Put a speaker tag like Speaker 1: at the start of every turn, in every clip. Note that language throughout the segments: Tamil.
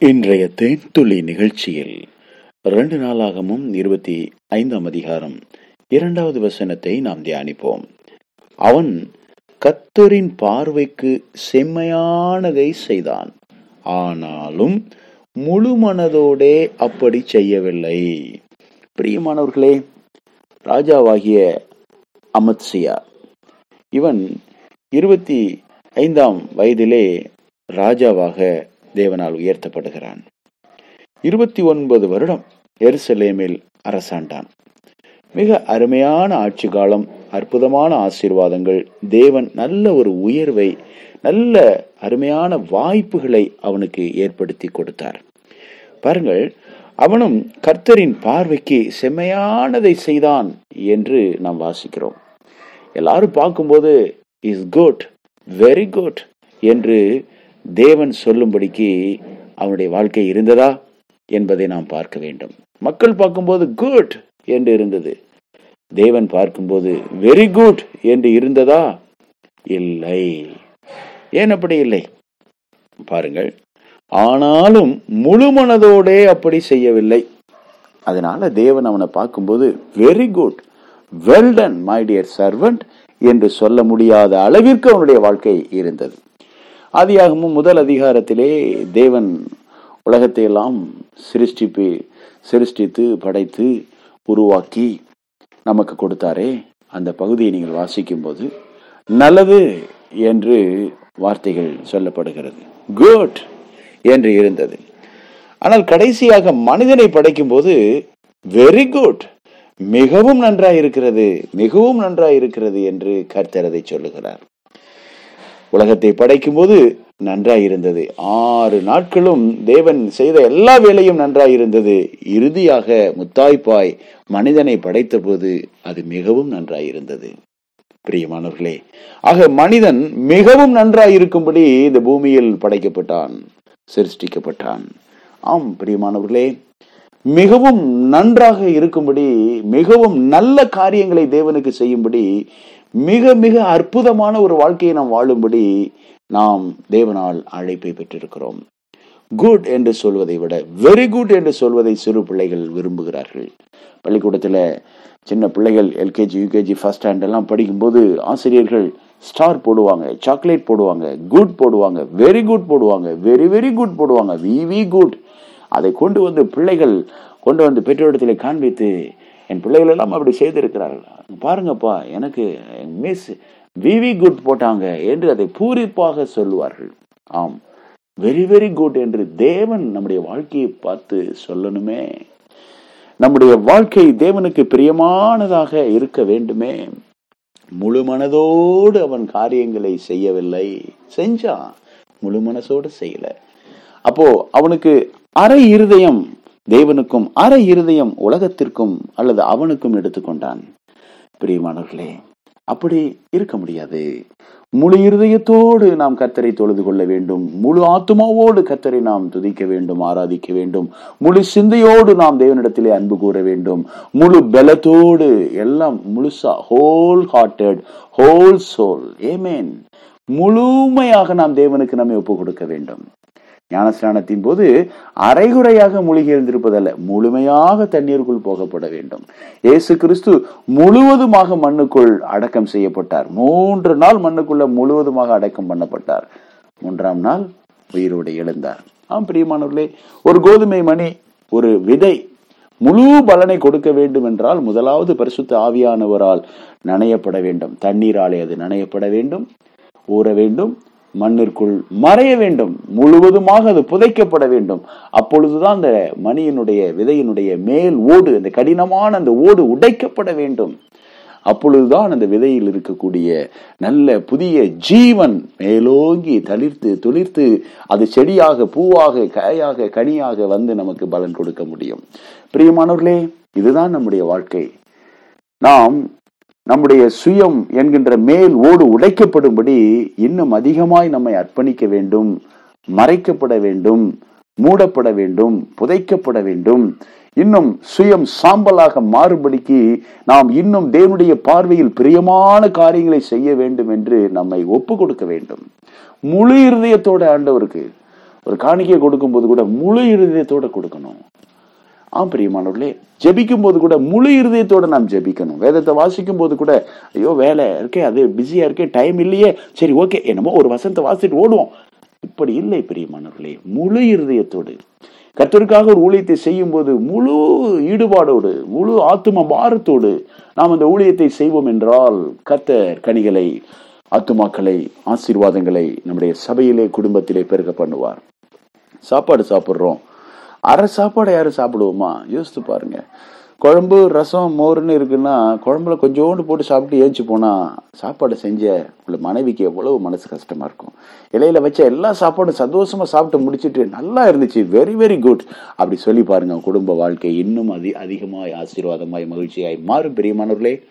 Speaker 1: இன்றைய தேன்துளி நிகழ்ச்சியில் ரெண்டு நாளாகவும் இருபத்தி ஐந்தாம் அதிகாரம் இரண்டாவது வசனத்தை நாம் தியானிப்போம். அவன் கத்தரின் பார்வைக்கு செம்மையானதை செய்தான். ஆனாலும் முழு மனதோடே அப்படி செய்யவில்லை. பிரியமானவர்களே ராஜாவாகிய அமத்சியா இவன் இருபத்தி ஐந்தாம் வயதிலே ராஜாவாக தேவனால் உயர்த்தப்படுகிறான். இருபத்தி ஒன்பது வருடம் எருசலேமில் அரசாண்டான். மிக அருமையான ஆட்சி காலம் அற்புதமான ஆசீர்வாதங்கள் தேவன் நல்ல ஒரு உயர்வை நல்ல அருமையான வாய்ப்புகளை அவனுக்கு ஏற்படுத்தி கொடுத்தார். பாருங்கள் அவனும் கர்த்தரின் பார்வைக்கு செம்மையானதை செய்தான் என்று நாம் வாசிக்கிறோம். எல்லாரும் பார்க்கும்போது இஸ் குட் வெரி குட் என்று தேவன் சொல்லும்படிக்கு அவனுடைய வாழ்க்கை இருந்ததா என்பதை நாம் பார்க்க வேண்டும். மக்கள் பார்க்கும்போது குட் என்று இருந்தது. தேவன் பார்க்கும்போது வெரி குட் என்று இருந்ததா? இல்லை. ஏன் அப்படி இல்லை? பாருங்கள். ஆனாலும் முழு மனதோடே அப்படி செய்யவில்லை. அதனால தேவன் அவனை பார்க்கும்போது very good well done my dear servant என்று சொல்ல முடியாத அளவிற்கு அவனுடைய வாழ்க்கை இருந்தது. ஆதியாகமும் முதல் அதிகாரத்திலே தேவன் உலகத்தை எல்லாம் சிருஷ்டிப்பு சிருஷ்டித்து படைத்து உருவாக்கி நமக்கு கொடுத்தாரே. அந்த பகுதியை நீங்கள் வாசிக்கும் போது நல்லது என்று வார்த்தைகள் சொல்லப்படுகிறது. குட் என்று இருந்தது. ஆனால் கடைசியாக மனிதனை படைக்கும் போது வெரி குட் மிகவும் நன்றாய் இருக்கிறது மிகவும் நன்றாய் இருக்கிறது என்று கர்த்தரதை சொல்லுகிறார். உலகத்தை படைக்கும் போது நன்றாயிருந்தது. ஆறு நாட்களும் தேவன் செய்த எல்லா வேலையும் நன்றாயிருந்தது. இறுதியாக முத்தாய்ப்பாய் மனிதனை படைத்த போது அது மிகவும் நன்றாய் இருந்தது பிரியமானவர்களே ஆக மனிதன் மிகவும் நன்றாய் இருக்கும்படி இந்த பூமியில் படைக்கப்பட்டான் சிருஷ்டிக்கப்பட்டான். ஆம் பிரியமானவர்களே மிகவும் நன்றாக இருக்கும்படி மிகவும் நல்ல காரியங்களை தேவனுக்கு செய்யும்படி மிக மிக அற்புதமான ஒரு வாழ்க்கையை நாம் வாழும்படி நாம் தேவனால் அழைப்பை பெற்றிருக்கிறோம். குட் என்று சொல்வதை விட வெரி குட் என்று சொல்வதை சிறு பிள்ளைகள் விரும்புகிறார்கள். பள்ளிக்கூடத்தில் சின்ன பிள்ளைகள் எல்கேஜி யூகேஜி ஃபர்ஸ்ட் ஸ்டாண்ட் எல்லாம் படிக்கும்போது ஆசிரியர்கள் ஸ்டார் போடுவாங்க சாக்லேட் போடுவாங்க குட் போடுவாங்க வெரி குட் போடுவாங்க வெரி வெரி குட் போடுவாங்க வி வி குட் அதை கொண்டு வந்து பிள்ளைகள் கொண்டு வந்து பெற்றோரிடத்தில் காண்பித்து என் பிள்ளைகள் எல்லாம் அப்படி செய்திருக்கிறார்கள். பாருங்கப்பா எனக்கு மிஸ் விவி குட் போட்டாங்க என்று அதை பூரிப்பாக சொல்லுவார்கள். ஆம் வெரி வெரி குட் என்று தேவன் நம்முடைய வாழ்க்கையை பார்த்து சொல்லணுமே. நம்முடைய வாழ்க்கை தேவனுக்கு பிரியமானதாக இருக்க வேண்டுமே. முழு மனதோடு அவன் காரியங்களை செய்யவில்லை. செஞ்சான் முழு மனசோடு செய்யல. அப்போ அவனுக்கு அரை இருதயம் தேவனுக்கும் அரை இருதயம் உலகத்திற்கும் அல்லது அவனுக்கும் எடுத்துக்கொண்டான். பிரியமானவர்களே அப்படி இருக்க முடியாது. முழு இருதயத்தோடு நாம் கத்தரை தொழுது கொள்ள வேண்டும். முழு ஆத்மாவோடு கத்தரை நாம் துதிக்க வேண்டும் ஆராதிக்க வேண்டும். முழு சிந்தையோடு நாம் தேவனிடத்திலே அன்பு கூற வேண்டும். முழு பலத்தோடு எல்லாம் முழுசா ஹோல் ஹார்ட்டட் ஹோல் சோல் ஏமேன் முழுமையாக நாம் தேவனுக்கு நம்மை ஒப்பு கொடுக்க வேண்டும். ஞானஸ்நானத்தின் போது அரைகுறையாக மூழ்கி எழுந்திருப்பதல்ல முழுமையாக தண்ணீருக்குள் போகப்பட வேண்டும். இயேசு கிறிஸ்து முழுவதுமாக மண்ணுக்குள் அடக்கம் செய்யப்பட்டார். மூன்று நாள் மண்ணுக்குள்ள முழுவதுமாக அடக்கம் பண்ணப்பட்டார். மூன்றாம் நாள் உயிரோடு எழுந்தார். ஆம் பிரியமானவர்களே ஒரு கோதுமை மணி ஒரு விதை முழு பலனை கொடுக்க வேண்டும் என்றால் முதலாவது பரிசுத்த ஆவியானவரால் நனையப்பட வேண்டும். தண்ணீராலே அது நனையப்பட வேண்டும் ஊற வேண்டும். மண்ணிற்குள் மறைய வேண்டும். முழுவதுமாக அது புதைக்கப்பட வேண்டும். அப்பொழுதுதான் அந்த மணியினுடைய விதையினுடைய மேல் ஓடு அந்த கடினமான அந்த ஓடு உடைக்கப்பட வேண்டும். அப்பொழுதுதான் அந்த விதையில் இருக்கக்கூடிய நல்ல புதிய ஜீவன் மேலோங்கி தளிர்த்து துளிர்த்து அது செடியாக பூவாக காயாக கனியாக வந்து நமக்கு பலன் கொடுக்க முடியும். பிரியமானவர்களே இதுதான் நம்முடைய வாழ்க்கை. நாம் நம்முடைய சுயம் என்கின்ற மேல் ஓடு உடைக்கப்படும்படி இன்னும் அதிகமாய் நம்மை அர்ப்பணிக்க வேண்டும் மறைக்கப்பட வேண்டும் மூடப்பட வேண்டும் புதைக்கப்பட வேண்டும். இன்னும் சுயம் சாம்பலாக மாறுபடிக்கு நாம் இன்னும் தேவனுடைய பார்வையில் பிரியமான காரியங்களை செய்ய வேண்டும் என்று நம்மை ஒப்பு கொடுக்க வேண்டும். முழு இருதயத்தோட ஆண்டவருக்கு ஒரு காணிக்கை கொடுக்கும்போது கூட முழு இருதயத்தோட கொடுக்கணும். ஆம் பிரியமானவர்களே ஜெபிக்கும் போது கூட முழு இருதயத்தோட நாம் ஜெபிக்கணும். வேதத்தை வாசிக்கும் போது கூட ஐயோ வேலை இருக்கே அது பிஸியா இருக்கே டைம் இல்லையே. சரி ஓகே என்னமோ ஒரு வசனத்தை வாசிட்டு ஓடுவோம். இப்படி இல்லை பிரியமானவர்களே முழு இருதயத்தோடு. கர்த்தருக்காக ஒரு ஊழியத்தை செய்யும் போது முழு ஈடுபாடோடு முழு ஆத்தும பாரத்தோடு நாம் அந்த ஊழியத்தை செய்வோம் என்றால் கர்த்தர் கனிகளை ஆத்துமாக்களை ஆசீர்வாதங்களை நம்முடைய சபையிலே குடும்பத்திலே பெருக பண்ணுவார். சாப்பாடு சாப்பிட்றோம். அரை சாப்பாடு யாரும் சாப்பிடுவோமா? யோசித்து பாருங்க. குழம்பு ரசம் மோர்னு இருக்குன்னா குழம்புல கொஞ்சோண்டு போட்டு சாப்பிட்டு ஏஞ்சி போனா சாப்பாடு செஞ்ச உங்களை மனைவிக்கு எவ்வளவு மனசு கஷ்டமா இருக்கும். இலையில வச்ச எல்லா சாப்பாடும் சந்தோஷமா சாப்பிட்டு முடிச்சிட்டு நல்லா இருந்துச்சு வெரி வெரி குட் அப்படி சொல்லி பாருங்க குடும்ப வாழ்க்கை இன்னும் அதி அதிகமாய் ஆசீர்வாதமாய் மகிழ்ச்சியாய் மாறும் பெரியமானவர்களே.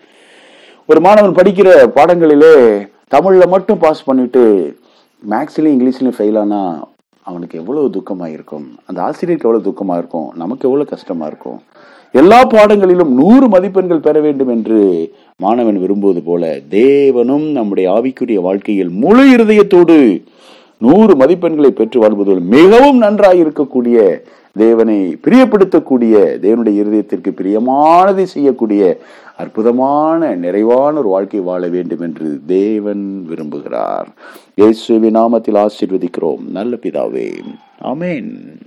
Speaker 1: ஒரு மாணவன் படிக்கிற பாடங்களிலே தமிழ்ல மட்டும் பாஸ் பண்ணிட்டு மேக்ஸ்லயும் இங்கிலீஷ்லயும் ஃபெயில் ஆனா அவனுக்கு எவ்வளவு துக்கமாக இருக்கும் அந்த ஆசிரியருக்கு எவ்வளவு துக்கமா இருக்கும் நமக்கு எவ்வளவு கஷ்டமா இருக்கும் எல்லா பாடங்களிலும் நூறு மதிப்பெண்கள் பெற வேண்டும் என்று மாணவன் விரும்புவது போல தேவனும் நம்முடைய ஆவிக்குரிய வாழ்க்கையில் முழு இருதயத்தோடு நூறு மதிப்பெண்களை பெற்று வாழ்வது மிகவும் நன்றாக இருக்கக்கூடிய தேவனை பிரியப்படுத்தக்கூடிய தேவனுடைய இருதயத்திற்கு பிரியமானதை செய்யக்கூடிய அற்புதமான நிறைவான ஒரு வாழ்க்கை வாழ வேண்டும் என்று தேவன் விரும்புகிறார். இயேசுவின் நாமத்தில் ஆசீர்வதிக்கிறோம். நல்ல பிதாவே. ஆமென்.